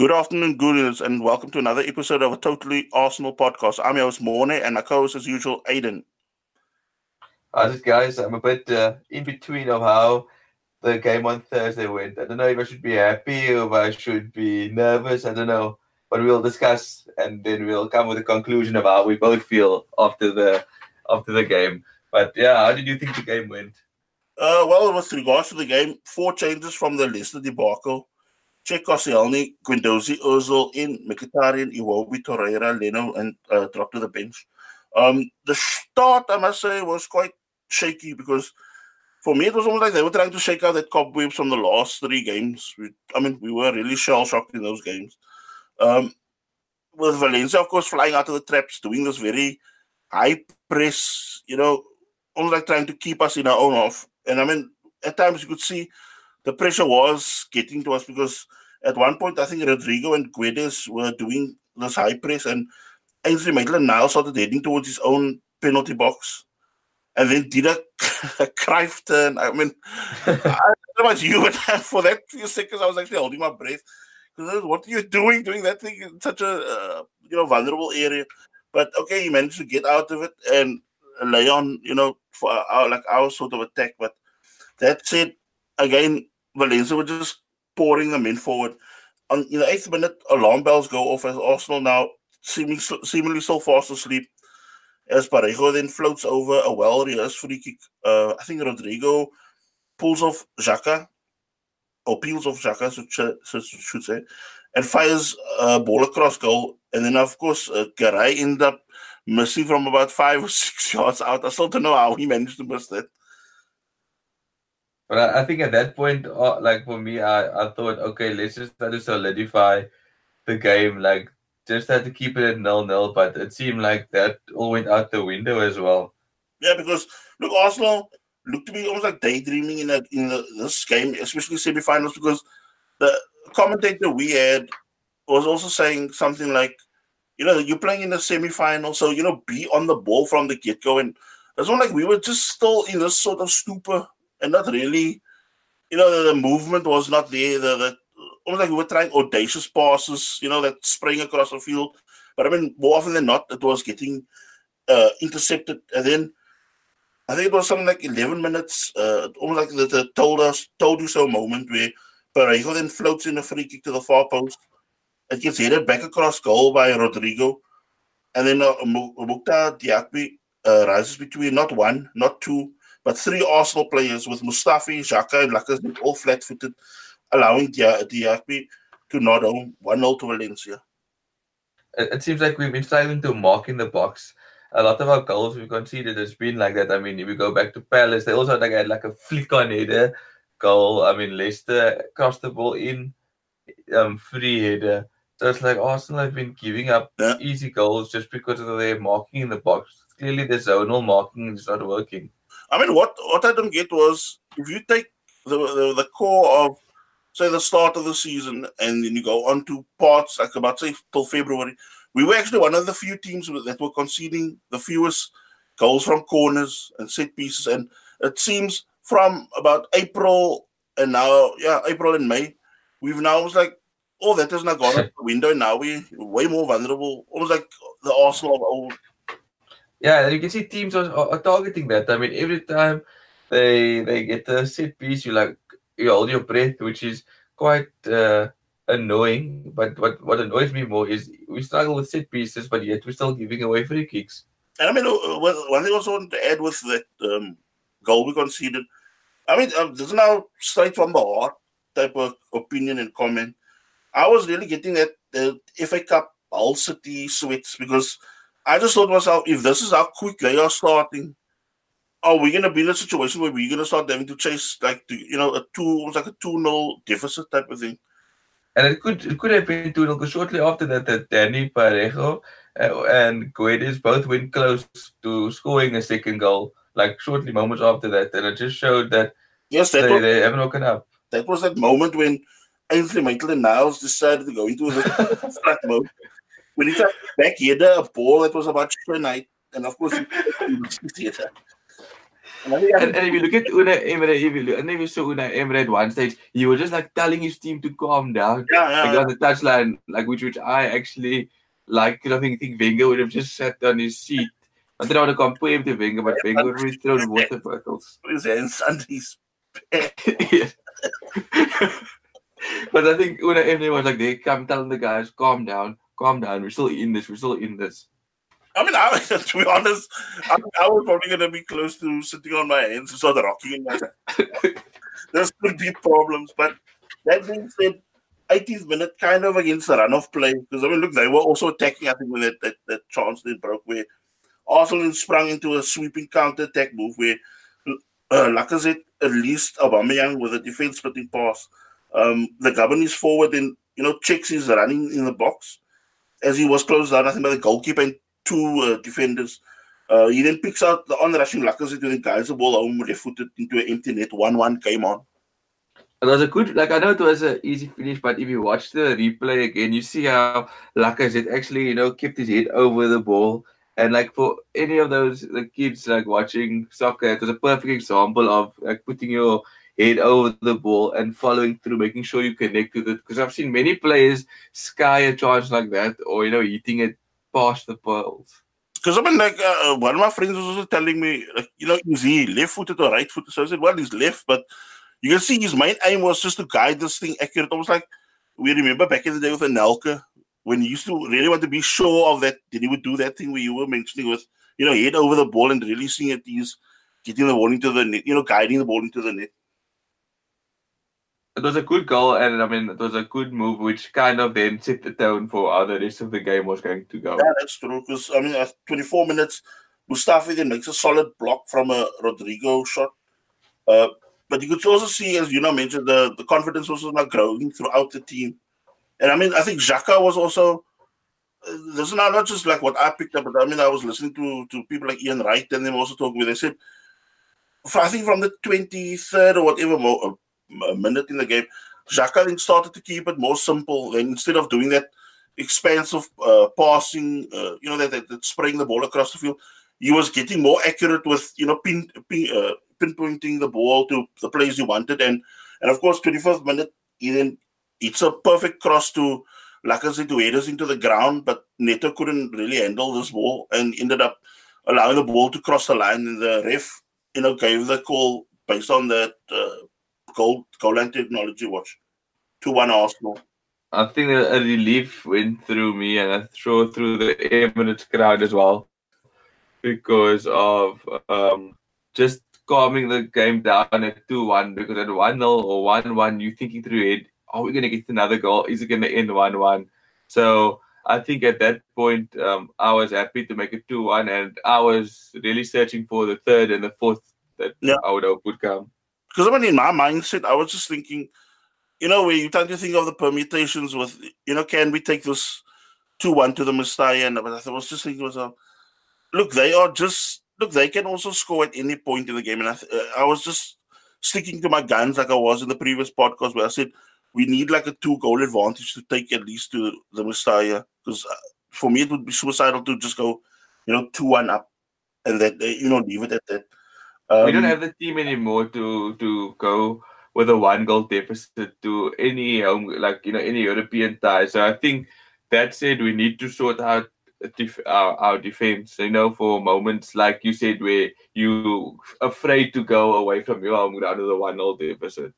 Good afternoon, Gooners, and welcome to another episode of a Totally Arsenal podcast. I'm your host, Morne, and my co host, as usual, Aiden. Hi, guys. I'm a bit uh, in between of how the game on Thursday went. I don't know if I should be happy or if I should be nervous. I don't know. But we'll discuss and then we'll come with a conclusion of how we both feel after the after the game. But yeah, how did you think the game went? Uh, well, with regards to the game, four changes from the Leicester debacle. Cech Koscielny, Guendouzi, Ozil in, Mkhitaryan, Iwobi, Torreira, Leno, and uh, dropped to the bench. Um, the start, I must say, was quite shaky because for me it was almost like they were trying to shake out that cobwebs from the last three games. We, I mean, we were really shell shocked in those games. Um, with Valencia, of course, flying out of the traps, doing this very high press, you know, almost like trying to keep us in our own half. And I mean, at times you could see the pressure was getting to us because at one point I think Rodrigo and Guedes were doing this high press and Ainsley Maitland-Niles started heading towards his own penalty box. And then did a, a Cruyff turn. I mean, I don't know about you, but for that few seconds I was actually holding my breath. Because what are you doing, doing that thing in such a uh, you know vulnerable area? But okay, he managed to get out of it and lay on, you know, for our like our sort of attack. But that said, again, Valencia were just pouring them in forward. On in the eighth minute, alarm bells go off as Arsenal now seemingly, seemingly so fast asleep. As Parejo then floats over a well rehearsed free kick. Uh, I think Rodrigo pulls off Xhaka, or peels off Xhaka, should, should say, and fires a ball across goal. And then, of course, uh, Garay ended up missing from about five or six yards out. I still don't know how he managed to miss that. But I, I think at that point, uh, like for me, I, I thought, okay, let's just try to solidify the game. Like, just had to keep it at nil nil. But it seemed like that all went out the window as well. Yeah, because look, Arsenal looked to be almost like daydreaming in a, in the, this game, especially semi-finals, because the commentator we had was also saying something like, you know, you're playing in the semi-final, so you know, be on the ball from the get-go, and it's not like we were just still in this sort of stupor and not really, you know, the, the movement was not there. The, the almost like we were trying audacious passes, you know, that spraying across the field. But I mean, more often than not, it was getting uh, intercepted. And then I think it was something like 11 minutes, uh, almost like the, the told us, told you so moment where Parejo then floats in a free kick to the far post. It gets headed back across goal by Rodrigo. And then uh, Mouctar Diakhaby uh, rises between not one, not two, but three Arsenal players with Mustafi, Xhaka, and Lacazette all flat footed, allowing Diakhaby to nod on 1 0 to Valencia. It, seems like we've been struggling to mark in the box. A lot of our goals we've conceded has been like that. I mean, if we go back to Palace, they also like, had like a flick on header goal. I mean, Leicester crossed the ball in, um, free header. So it's like Arsenal have been giving up yeah. easy goals just because of their marking in the box. Clearly, the zonal marking is not working. I mean, what what I don't get was if you take the, the, the core of say the start of the season and then you go on to parts like about say till February, we were actually one of the few teams that were conceding the fewest goals from corners and set pieces. And it seems from about April and now, yeah, April and May, we've now almost like, oh, that has not gone out the window. Now we're way more vulnerable, almost like the Arsenal of old. Yeah, you can see teams are, are, targeting that. I mean, every time they they get a set piece, you like you hold your breath, which is quite uh, annoying. But what what annoys me more is we struggle with set pieces, but yet we're still giving away free kicks. And I mean, uh, one thing I also want to add with that um, goal we conceded. I mean, um, this is now straight from the heart type of opinion and comment. I was really getting that uh, FA Cup Hull City sweats because I just thought to myself, if this is how quick they are starting, are we going to be in a situation where we're going to start having to chase like you know a two almost like a two 0 deficit type of thing? And it could it could have been two 0 because shortly after that, that Dani Parejo uh, and Guedes both went close to scoring a second goal, like shortly moments after that, and it just showed that yes, that they, was, they haven't woken up. That was that moment when Ainsley Maitland-Niles decided to go into the flat mode when he tried back header a ball that was about straight night, and of course, theater. and, and if you look at Unai Emery, if you look, and if you saw Unai Emery at one stage, he was just like telling his team to calm down. Yeah, yeah. Like yeah. on the touchline, like which which I actually like. I think think Wenger would have just sat on his seat. I don't want to compare him to Wenger, but Wenger would have thrown water bottles. His hands under his but I think Unai Emery was like, they come telling the guys, calm down, calm down. We're still in this. We're still in this. I mean, I, to be honest, I, I was probably going to be close to sitting on my hands and rocking There's could be problems, but that being said, 80th minute kind of against the run of play because I mean, look, they were also attacking. I think when that, that, that chance they broke where Arsenal sprung into a sweeping counter attack move where uh, Lacazette at least Aubameyang with a defense splitting pass. Um, the Gabonese forward then you know checks his running in the box as he was closed down. I think by the goalkeeper and two uh, defenders. Uh, he then picks out the on-rushing Lacazette and guides the ball home left-footed into an empty net. One-one came on. It was a good, like I know it was an easy finish, but if you watch the replay again, you see how Lacazette actually, you know, kept his head over the ball. And like for any of those the kids like watching soccer, it was a perfect example of like putting your head over the ball and following through, making sure you connect with it. Because I've seen many players sky a charge like that, or you know, hitting it past the pearls. Because I mean, like uh, one of my friends was also telling me, like, you know, is he left-footed or right-footed? So I said, well, he's left, but you can see his main aim was just to guide this thing accurate. Almost like we remember back in the day with Anelka when he used to really want to be sure of that, then he would do that thing where you were mentioning with, you know, head over the ball and really seeing it. He's getting the ball into the net, you know, guiding the ball into the net. It was a good goal, and I mean, it was a good move, which kind of then set the tone for how the rest of the game was going to go. Yeah, that's true. Because I mean, at 24 minutes, Mustafi then makes a solid block from a Rodrigo shot. Uh, but you could also see, as you know, mentioned, the, the confidence was not growing throughout the team. And I mean, I think Xhaka was also. Uh, this is not, not just like what I picked up, but I mean, I was listening to, to people like Ian Wright and them also talking. They said, I think from the 23rd or whatever mo- a minute in the game, Xhaka then started to keep it more simple. And instead of doing that expansive uh, passing, uh, you know, that, that, that, spraying the ball across the field, he was getting more accurate with, you know, pin, pin, uh, pinpointing the ball to the place he wanted. And, and of course, 25th minute, he then it's a perfect cross to Lacazette who headers into the ground, but Neto couldn't really handle this ball and ended up allowing the ball to cross the line. And the ref, you know, gave the call based on that uh, goal goal line technology watch. 2 1 Arsenal. I think a relief went through me and I threw through the Emirates crowd as well because of um, just calming the game down at 2 1 because at 1 0 or 1 1, you're thinking through it, are we going to get another goal? Is it going to end 1 1? So I think at that point, um, I was happy to make it 2 1 and I was really searching for the third and the fourth that Yeah. I would hope would come. Because I mean, in my mindset, I was just thinking, you know, where you tend to think of the permutations with, you know, can we take this 2 1 to the Mestalla? And I was just thinking to myself, look, they are just, look, they can also score at any point in the game. And I, uh, I was just sticking to my guns like I was in the previous podcast where I said, we need like a two goal advantage to take at least to the Mestalla. Because uh, for me, it would be suicidal to just go, you know, 2 1 up and that, you know, leave it at that. Um, we don't have the team anymore to to go with a one goal deficit to any home like you know any European tie. So I think that said, we need to sort out def- our, our defense. You know, for moments like you said, where you afraid to go away from your home ground with a one goal deficit.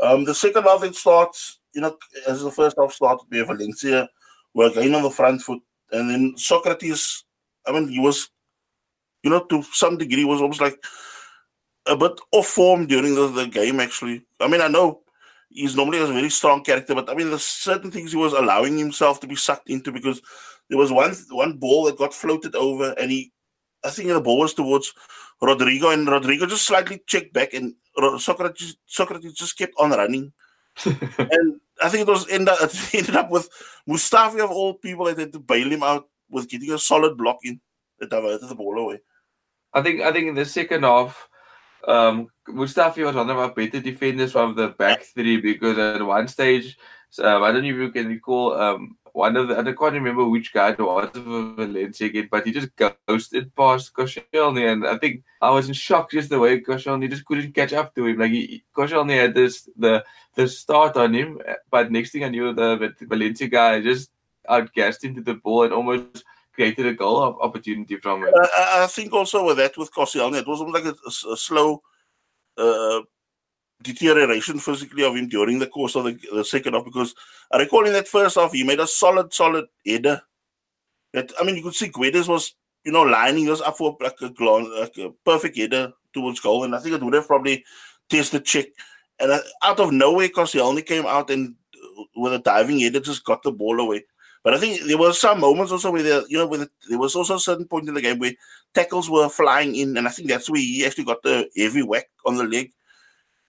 Um, the second half it starts, you know, as the first half started, have Valencia were again on the front foot, and then Sokratis. I mean, he was, you know, to some degree, was almost like a bit off form during the, the game. Actually, I mean, I know he's normally a very strong character, but I mean, there's certain things he was allowing himself to be sucked into because there was one one ball that got floated over, and he, I think the ball was towards Rodrigo, and Rodrigo just slightly checked back, and Sokratis Sokratis just kept on running, and I think it was end up, it ended up with Mustafi of all people that had to bail him out with getting a solid block in that diverted the ball away. I think I think in the second half, um, Mustafi was one of our better defenders from the back three because at one stage, um, I don't know if you can recall, um, one of the I can't remember which guy it was of Valencia again, but he just ghosted past Koscielny, and I think I was in shock just the way Koscielny just couldn't catch up to him. Like he, Koscielny had this the the start on him, but next thing I knew, the Valencia guy just outgassed into the ball and almost created a goal opportunity from it. Uh, I think also with that with Koscielny, it was almost like a, a slow. Uh, deterioration physically of him during the course of the, the, second half because I recall in that first half he made a solid, solid header. That I mean, you could see Guedes was you know lining us up for like a, like a perfect header towards goal, and I think it would have probably tested Cech. And uh, out of nowhere, only came out and uh, with a diving header just got the ball away. But I think there were some moments also where you know, where the, there was also a certain point in the game where tackles were flying in, and I think that's where he actually got the heavy whack on the leg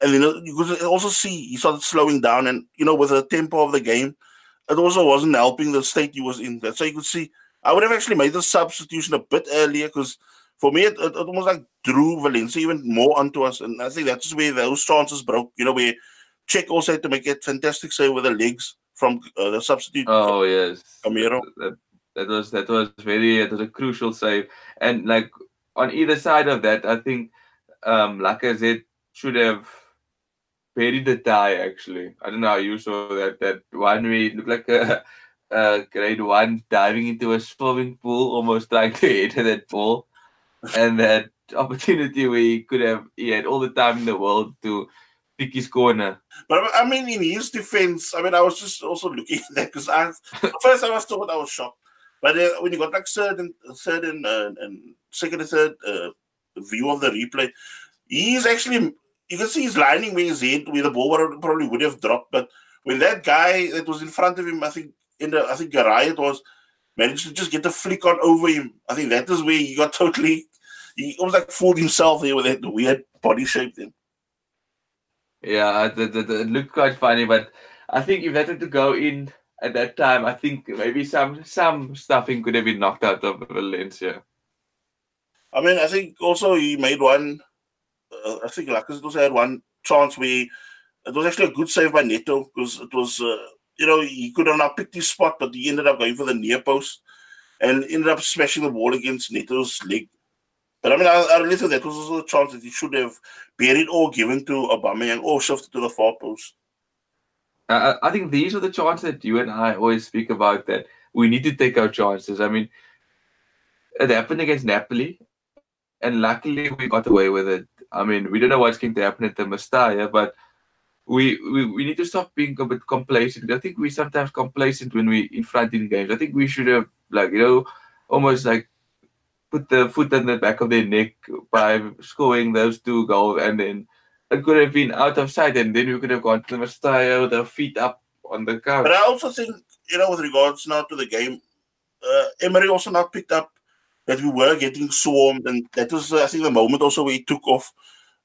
and then uh, you could also see he started slowing down, and you know, with the tempo of the game, it also wasn't helping the state he was in. So you could see I would have actually made the substitution a bit earlier because for me, it, it, it, almost like drew Valencia even more onto us, and I think that's where those chances broke. You know, where Cech also had to make a fantastic save with the legs from uh, the substitute. Oh yes, Gameiro. That, that was that was very it was a crucial save, and like on either side of that, I think um, Lacazette should have buried the tie actually. I don't know how you saw that. That one way looked like a, a grade one diving into a swimming pool, almost trying to hit that ball. And that opportunity where he could have, he had all the time in the world to pick his corner. But I mean, in his defense, I mean, I was just also looking at that because I, first I was thought I was shocked. But uh, when you got like third and third and, uh, and second and third uh, view of the replay, he's actually you can see he's lining where his head where the ball probably would have dropped. But when that guy that was in front of him, I think in the I think Garay it was managed to just get a flick on over him. I think that is where he got totally he almost like fooled himself there with that weird body shape then. Yeah, it, it looked quite funny, but I think if that had to go in at that time, I think maybe some some stuffing could have been knocked out of Valencia. I mean, I think also he made one uh, I think Lacazette also had one chance where it was actually a good save by Neto because it was, uh, you know, he could have not picked his spot, but he ended up going for the near post and ended up smashing the ball against Neto's leg. But I mean, I, I really think that was also a chance that he should have buried or given to Aubameyang or shifted to the far post. Uh, I think these are the chances that you and I always speak about that we need to take our chances. I mean, it happened against Napoli, and luckily we got away with it. I mean, we don't know what's going to happen at the Mestalla, but we, we we need to stop being a bit complacent. I think we sometimes complacent when we in front in games. I think we should have like you know almost like put the foot on the back of their neck by scoring those two goals, and then it could have been out of sight, and then we could have gone to the Mestalla with our feet up on the couch. But I also think you know with regards now to the game, uh, Emery also not picked up that we were getting swarmed, and that was I think the moment also where he took off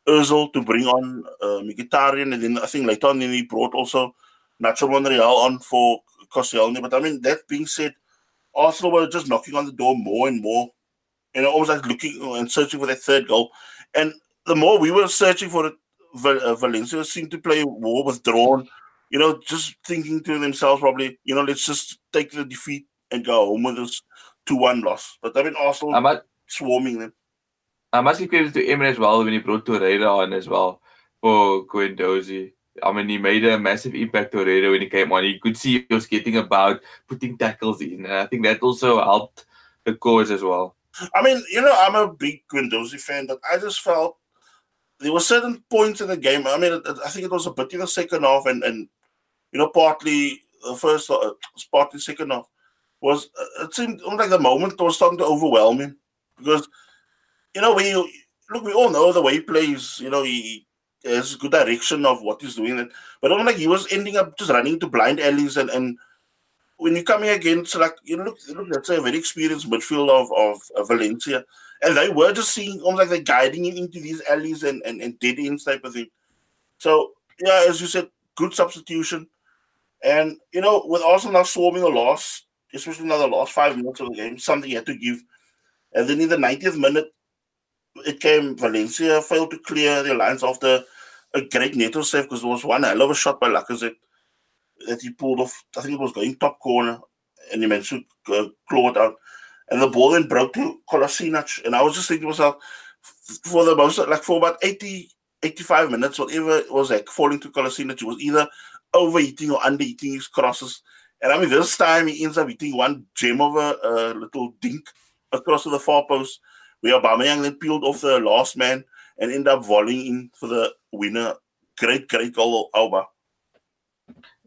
Özil to bring on uh, Mkhitaryan, and then I think later on then he brought also Nacho Monreal on for Koscielny. But I mean, that being said, Arsenal were just knocking on the door more and more, you know, almost like looking and searching for that third goal. And the more we were searching for it, uh, Valencia seemed to play more withdrawn, you know, just thinking to themselves probably, you know, let's just take the defeat and go home with this two one loss. But I mean Arsenal I'm at, swarming them. I must give credit to Emery as well when he brought Torreira on as well for Guendouzi. I mean, he made a massive impact Torreira when he came on. You could see he was getting about putting tackles in. And I think that also helped the cause as well. I mean, you know, I'm a big Guendouzi fan, but I just felt there were certain points in the game. I mean, I think it was a bit in the second half, and and you know, partly the first, uh, partly second half was uh, it seemed like the moment was starting to overwhelm him because you know we look we all know the way he plays you know he has good direction of what he's doing but I'm like he was ending up just running to blind alleys and and when you come coming against like you look, look that's a very experienced midfield of, of, of Valencia. And they were just seeing almost like they're guiding him into these alleys and, and, and dead ends type of thing. So yeah as you said good substitution. And you know with Arsenal now swarming a loss especially now the last five minutes of the game, something you had to give. And then in the 90th minute, it came Valencia failed to clear their lines after a great Neto save because there was one hell of a shot by Lacazette that he pulled off. I think it was going top corner. and he managed to uh, claw it out. And the ball then broke to Kolasinac. And I was just thinking to myself, for the most, like for about 80, 85 minutes, whatever it was like falling to Kolasinac, he was either overeating or undereating his crosses. And I mean, this time he ends up hitting one gem of a little dink across to the far post, where Aubameyang then peeled off the last man and ended up volleying in for the winner. Great, great goal, Auba.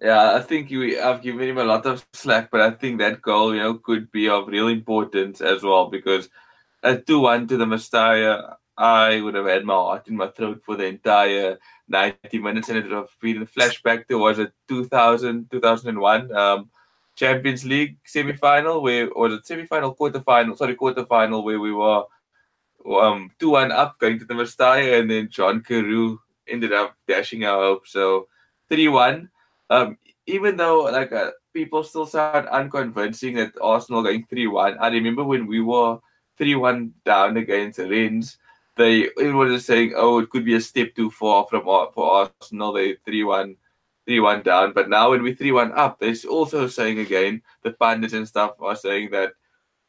Yeah, I think you, I've given him a lot of slack, but I think that goal, you know, could be of real importance as well because a 2 1 to the Mestalla, I would have had my heart in my throat for the entire 90 minutes and it would have been a flashback to was it 2000, 2001 um, Champions League semi final, where, or the semi final, quarter final, sorry, quarter final, where we were um, 2 1 up going to the Mestalla and then John Carew ended up dashing our hope. So 3 1 um, even though like uh, people still sound unconvincing that Arsenal going three one. I remember when we were three one down against Rennes, they everyone was saying, "Oh, it could be a step too far from for Arsenal." They three one. 3 1 down, but now when we 3 1 up, they're also saying again, the pundits and stuff are saying that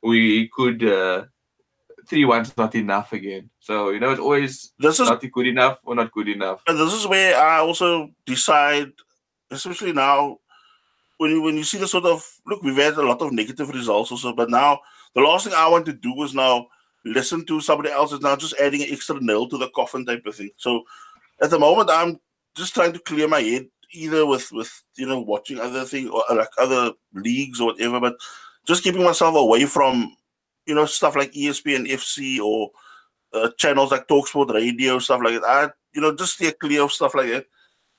we could uh, three one's not enough again. So you know, it's always this is not good enough or not good enough. And this is where I also decide especially now when you when you see the sort of look, we've had a lot of negative results also, but now the last thing I want to do is now listen to somebody else is now just adding an extra nail to the coffin type of thing. So at the moment I'm just trying to clear my head either with with you know watching other things or like other leagues or whatever, but just keeping myself away from you know stuff like ESPN FC or uh, channels like Talksport Radio stuff like that. I you know just stay clear of stuff like that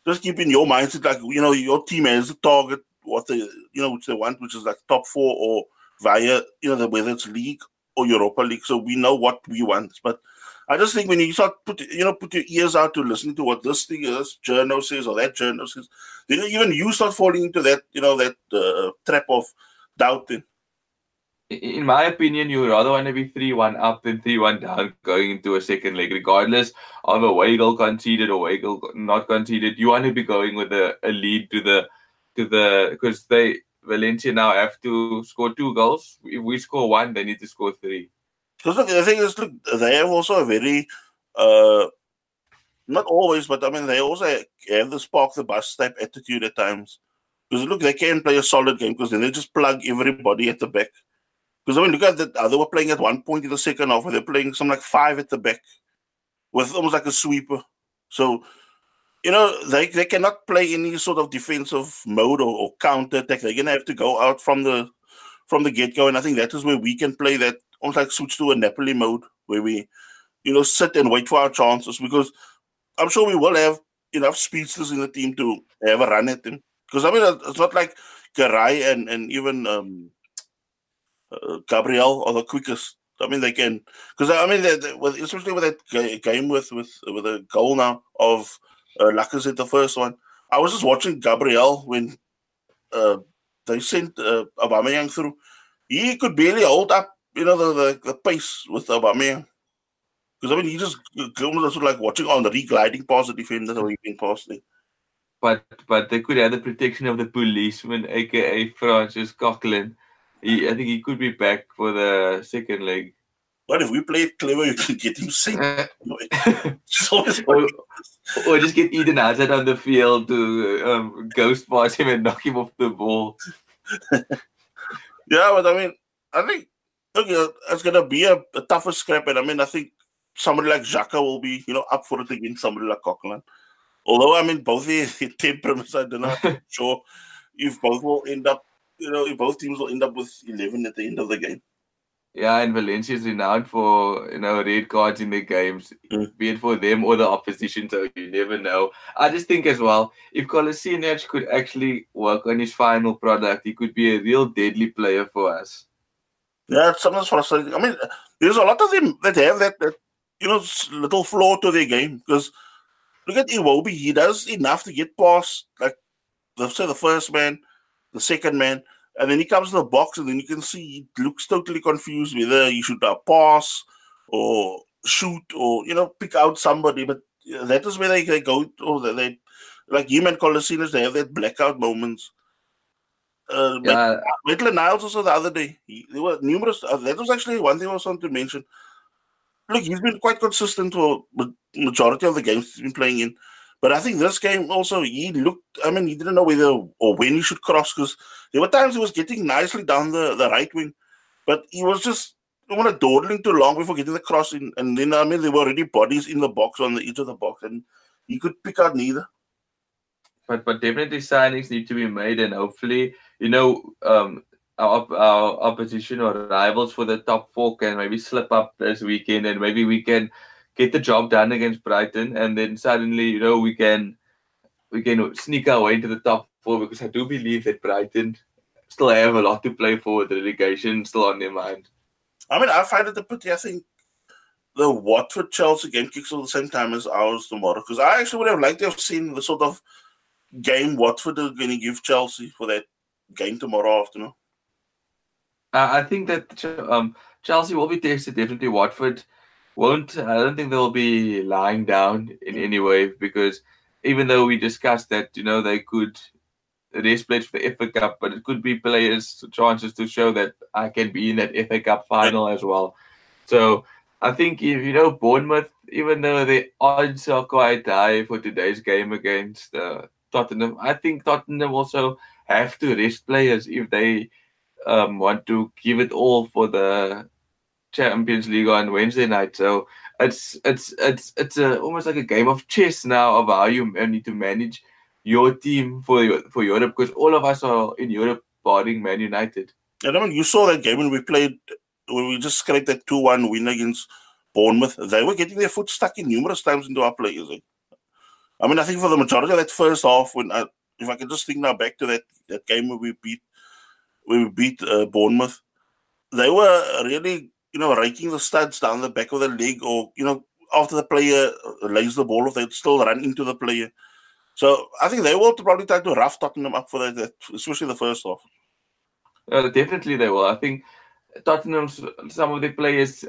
just keep in your mindset like you know your team has a target what they you know which they want, which is like top four or via you know whether it's league or Europa League. So we know what we want. But I just think when you start put you know put your ears out to listen to what this thing is, journal says or that journal says, then even you start falling into that you know that uh, trap of doubting in my opinion, you rather want to be 3 1 up than 3 1 down going into a second leg, regardless of a away goal conceded or away goal not conceded. You want to be going with a, a lead to the, to the, because they, Valencia now have to score two goals. If we score one, they need to score three. Because look, the thing is, look, they have also a very, uh, not always, but I mean, they also have the spark the bus type attitude at times. Because look, they can play a solid game because then they just plug everybody at the back. Because I mean, look at that. Uh, they were playing at one point in the second half they're playing some like five at the back with almost like a sweeper. So, you know, they, they cannot play any sort of defensive mode or, or counter attack. They're gonna have to go out from the from the get go, and I think that is where we can play that almost like switch to a Napoli mode where we, you know, sit and wait for our chances. Because I'm sure we will have enough speedsters in the team to have a run at them. Because I mean, it's not like Garay and and even um, Gabriel are the quickest. I mean, they can because I mean, they, they, with, especially with that game with with with a goal now of uh, Lacazette, the first one. I was just watching Gabriel when uh, they sent uh, Aubameyang through. He could barely hold up, you know, the the, the pace with Aubameyang. Because I mean, he just almost like watching on the re-gliding past the defender or he been past it. But but they could have the protection of the policeman, aka Francis Coquelin he, I think he could be back for the second leg. But if we play it clever, you can get him sick. or, or, just get Eden Hazard on the field to um, ghost pass him and knock him off the ball. yeah, but I mean, I think okay, it's gonna be a, a tougher scrap, and I mean, I think somebody like Xhaka will be, you know, up for it against somebody like Coquelin. Although I mean, both the temperaments, I don't know, sure if both will end up you know, both teams will end up with 11 at the end of the game. Yeah, and Valencia is renowned for you know red cards in their games, mm. be it for them or the opposition. So you never know. I just think as well, if Kolasinac could actually work on his final product, he could be a real deadly player for us. Yeah, it's sometimes frustrating. I mean, there's a lot of them that have that, that you know little flaw to their game because look at Iwobi, he does enough to get past like let's say the first man the second man, and then he comes to the box, and then you can see he looks totally confused whether he should uh, pass or shoot or you know pick out somebody. But that is where they, they go or they, they like him and Kolasinac, they have that blackout moments. Uh, yeah. Maitland Niles also the other day. He, there were numerous. Uh, that was actually one thing I was want to mention. Look, he's been quite consistent for the majority of the games he's been playing in. But I think this game also he looked. I mean, he didn't know whether or when he should cross because there were times he was getting nicely down the, the right wing, but he was just want to dawdling too long before getting the cross in. And then I mean, there were already bodies in the box on the edge of the box, and he could pick out neither. But but definitely signings need to be made, and hopefully, you know, um, our, our opposition or rivals for the top four can maybe slip up this weekend, and maybe we can get the job done against Brighton, and then suddenly, you know, we can we can sneak our way into the top four because I do believe that Brighton still have a lot to play for with the relegation still on their mind. I mean, I find it a pity. I think the Watford Chelsea game kicks off at the same time as ours tomorrow because I actually would have liked to have seen the sort of game Watford are going to give Chelsea for that game tomorrow afternoon. Uh, I think that um, Chelsea will be tested. Definitely, Watford won't. I don't think they'll be lying down in any way because even though we discussed that, you know, they could rest players for the FA Cup, but it could be players' chances to show that I can be in that FA Cup final as well. So I think if you know Bournemouth, even though the odds are quite high for today's game against uh, Tottenham, I think Tottenham also have to rest players if they um, want to give it all for the Champions League on Wednesday night. So it's it's it's it's a, almost like a game of chess now of how you need to manage your team for for Europe because all of us are in Europe barring Man United. And I mean, you saw that game when we played when we just scraped that two one win against Bournemouth. They were getting their foot stuck in numerous times into our players. Eh? I mean, I think for the majority of that first half, when I, if I can just think now back to that that game where we beat where we beat uh, Bournemouth, they were really you know, raking the studs down the back of the leg, or you know, after the player lays the ball off, they'd still run into the player. So I think they will probably try to rough Tottenham up for that, especially the first half. Uh, definitely they will. I think Tottenham's some of the players'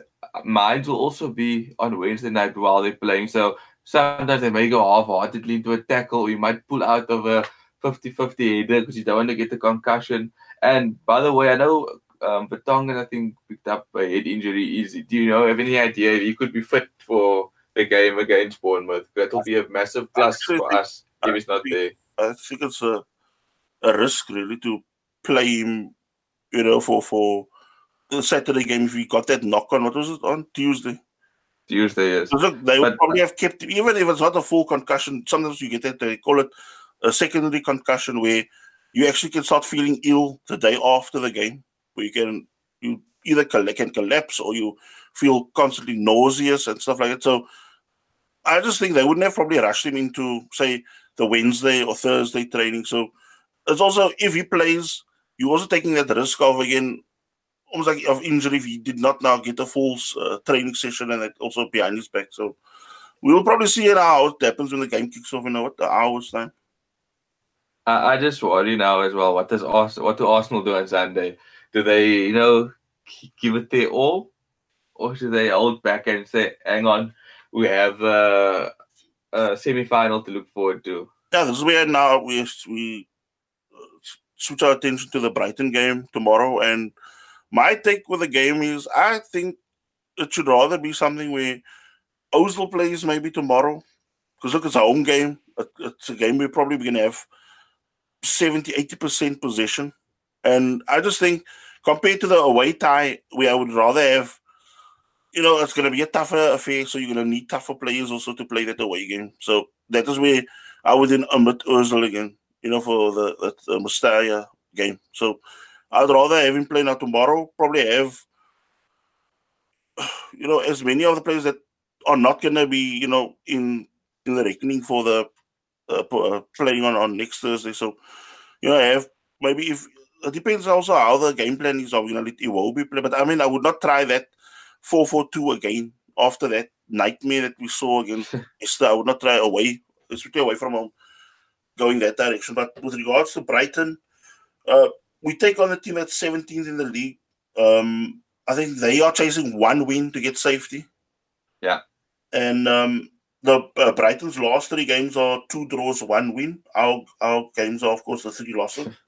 minds will also be on Wednesday night while they're playing. So sometimes they may go half-heartedly into a tackle. You might pull out of a 50-50 header because you don't want to get the concussion. And by the way, I know um, Vertonghen, I think, picked up a head injury. Is do you know have any idea if he could be fit for the game against Bournemouth? That will be a massive plus for us if he's not there. I think it's a a risk really to play him, you know, for for the Saturday game if he got that knock on. What was it on Tuesday? Tuesday, yes. So look, they would probably have kept him, even if it's not a full concussion. Sometimes you get that they call it a secondary concussion where you actually can start feeling ill the day after the game where you can you either can collapse or you feel constantly nauseous and stuff like that. So I just think they wouldn't have probably rushed him into say the Wednesday or Thursday training. So it's also if he plays, you're also taking that risk of again almost like of injury if he did not now get a full uh, training session and also behind his back. So we'll probably see how it happens when the game kicks off in what the hours time. I, I just worry now as well. What does Arsenal, what do Arsenal do on Sunday? Do they, you know, give it their all, or should they hold back and say, "Hang on, we have uh, a semi-final to look forward to"? Yeah, this is where now we we uh, switch our attention to the Brighton game tomorrow. And my take with the game is, I think it should rather be something where Ozil plays maybe tomorrow, because look, it's our own game. It's a game we're probably going to have 70 80% possession and I just think compared to the away tie, where I would rather have, you know, it's going to be a tougher affair. So you're going to need tougher players also to play that away game. So that is where I would then omit Ozil again, you know, for the, the, the Mestalla game. So I'd rather have him play now tomorrow, probably have, you know, as many of the players that are not going to be, you know, in in the reckoning for the uh, uh, playing on, on next Thursday. So, you know, I have maybe if it depends also how the game plan is of you know it will be played. But I mean I would not try that four four two again after that nightmare that we saw against Leicester. I would not try away, especially away from home, going that direction. But with regards to Brighton, uh, we take on a team that's 17th in the league. Um, I think they are chasing one win to get safety. Yeah. And um, the uh, Brighton's last three games are two draws, one win. Our our games are, of course, the three losses.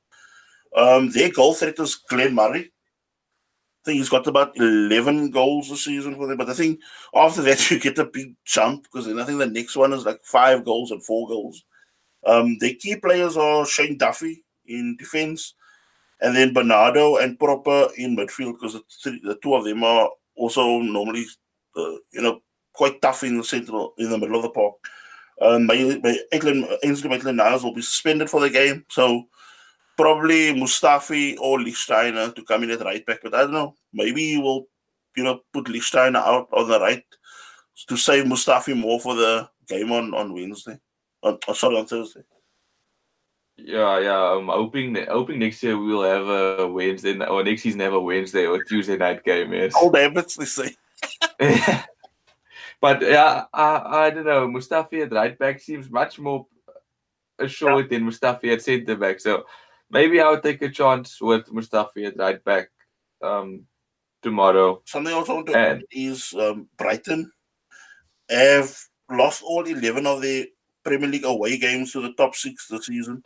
Um, their goal threat is Glenn Murray. I think he's got about 11 goals a season for them. But I think after that, you get a big jump because then I think the next one is like five goals and four goals. Um, their key players are Shane Duffy in defense, and then Bernardo and Pröpper in midfield because the, the, two of them are also normally, uh, you know, quite tough in the central, in the middle of the park. Um, Maitland, Ainsley Maitland Niles will be suspended for the game, so probably Mustafi or Lichtsteiner to come in at right back. But I don't know. Maybe he will, you know, put Lichtsteiner out on the right to save Mustafi more for the game on on Wednesday. On, oh, sorry, on Thursday. Yeah, yeah. I'm hoping hoping next year we will have a Wednesday or next season have a Wednesday or Tuesday night game. Yes. Old habits, they say. but yeah, I, I don't know. Mustafi at right back seems much more assured yeah. than Mustafi at centre back. So maybe I'll take a chance with Mustafi at right back um, tomorrow. Something else I want to add is um, Brighton have lost all 11 of their Premier League away games to the top six this season.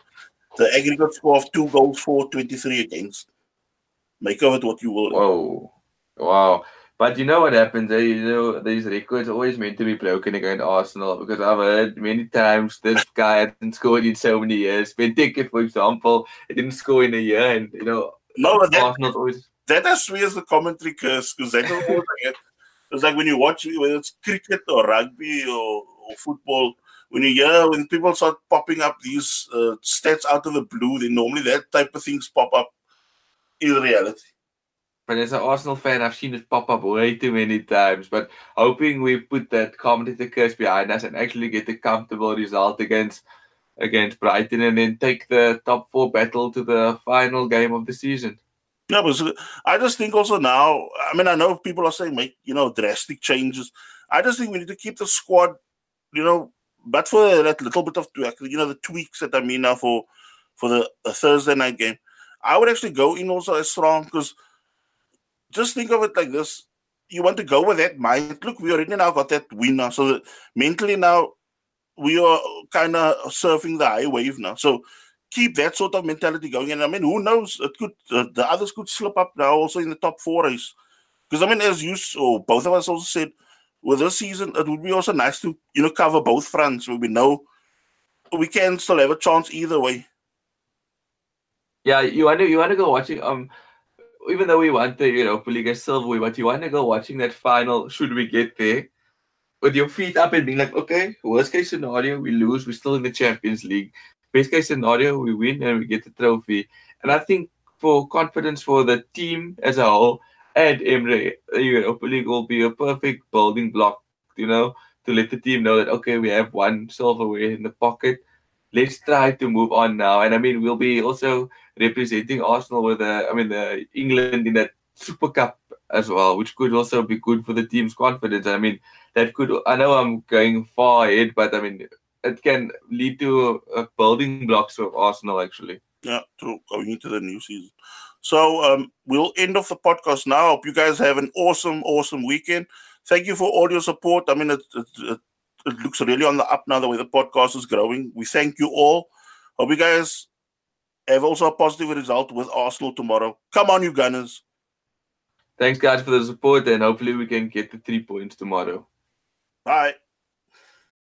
The aggregate score of two goals for 23 against. Make of it what you will. Whoa. Wow. But you know what happens? Eh? You know, these records are always meant to be broken against Arsenal because I've heard many times this guy hasn't scored in so many years. Benteke, for example, he didn't score in a year, and you know, no, but that, Arsenal's always. That I swear is the commentary curse because that like it's like when you watch whether it's cricket or rugby or, or football, when you hear when people start popping up these uh, stats out of the blue, then normally that type of things pop up in reality. But as an Arsenal fan, I've seen it pop up way too many times. But hoping we put that commentator curse behind us and actually get a comfortable result against against Brighton and then take the top four battle to the final game of the season. Yeah, but I just think also now, I mean, I know people are saying make, you know, drastic changes. I just think we need to keep the squad, you know, but for that little bit of, you know, the tweaks that I mean now for for the, Thursday night game, I would actually go in also as strong because – just think of it like this. You want to go with that mind. Look, we already now got that win now. So mentally now we are kind of surfing the high wave now. So keep that sort of mentality going. And I mean, who knows? It could uh, the others could slip up now also in the top four race. Because I mean, as you or both of us also said, with this season, it would be also nice to you know cover both fronts. Where we know we can still have a chance either way. Yeah, you want to you want to go watching um even though we want the Europa League as silver, but you want to go watching that final, should we get there, with your feet up and being like, okay, worst case scenario, we lose, we're still in the Champions League. Best case scenario, we win and we get the trophy. And I think for confidence for the team as a whole and Emery, the Europa League will be a perfect building block, you know, to let the team know that, okay, we have one silverware in the pocket. Let's try to move on now. And I mean, we'll be also representing Arsenal with the, I mean, the England in that Super Cup as well, which could also be good for the team's confidence. I mean, that could. I know I'm going far ahead, but I mean, it can lead to uh, building blocks of Arsenal actually. Yeah, to going into the new season. So um, we'll end off the podcast now. Hope you guys have an awesome, awesome weekend. Thank you for all your support. I mean, it, it, it, it looks really on the up now the way the podcast is growing. We thank you all. Hope you guys have also a positive result with Arsenal tomorrow. Come on, you Gunners. Thanks, guys, for the support, and hopefully we can get the three points tomorrow. Bye.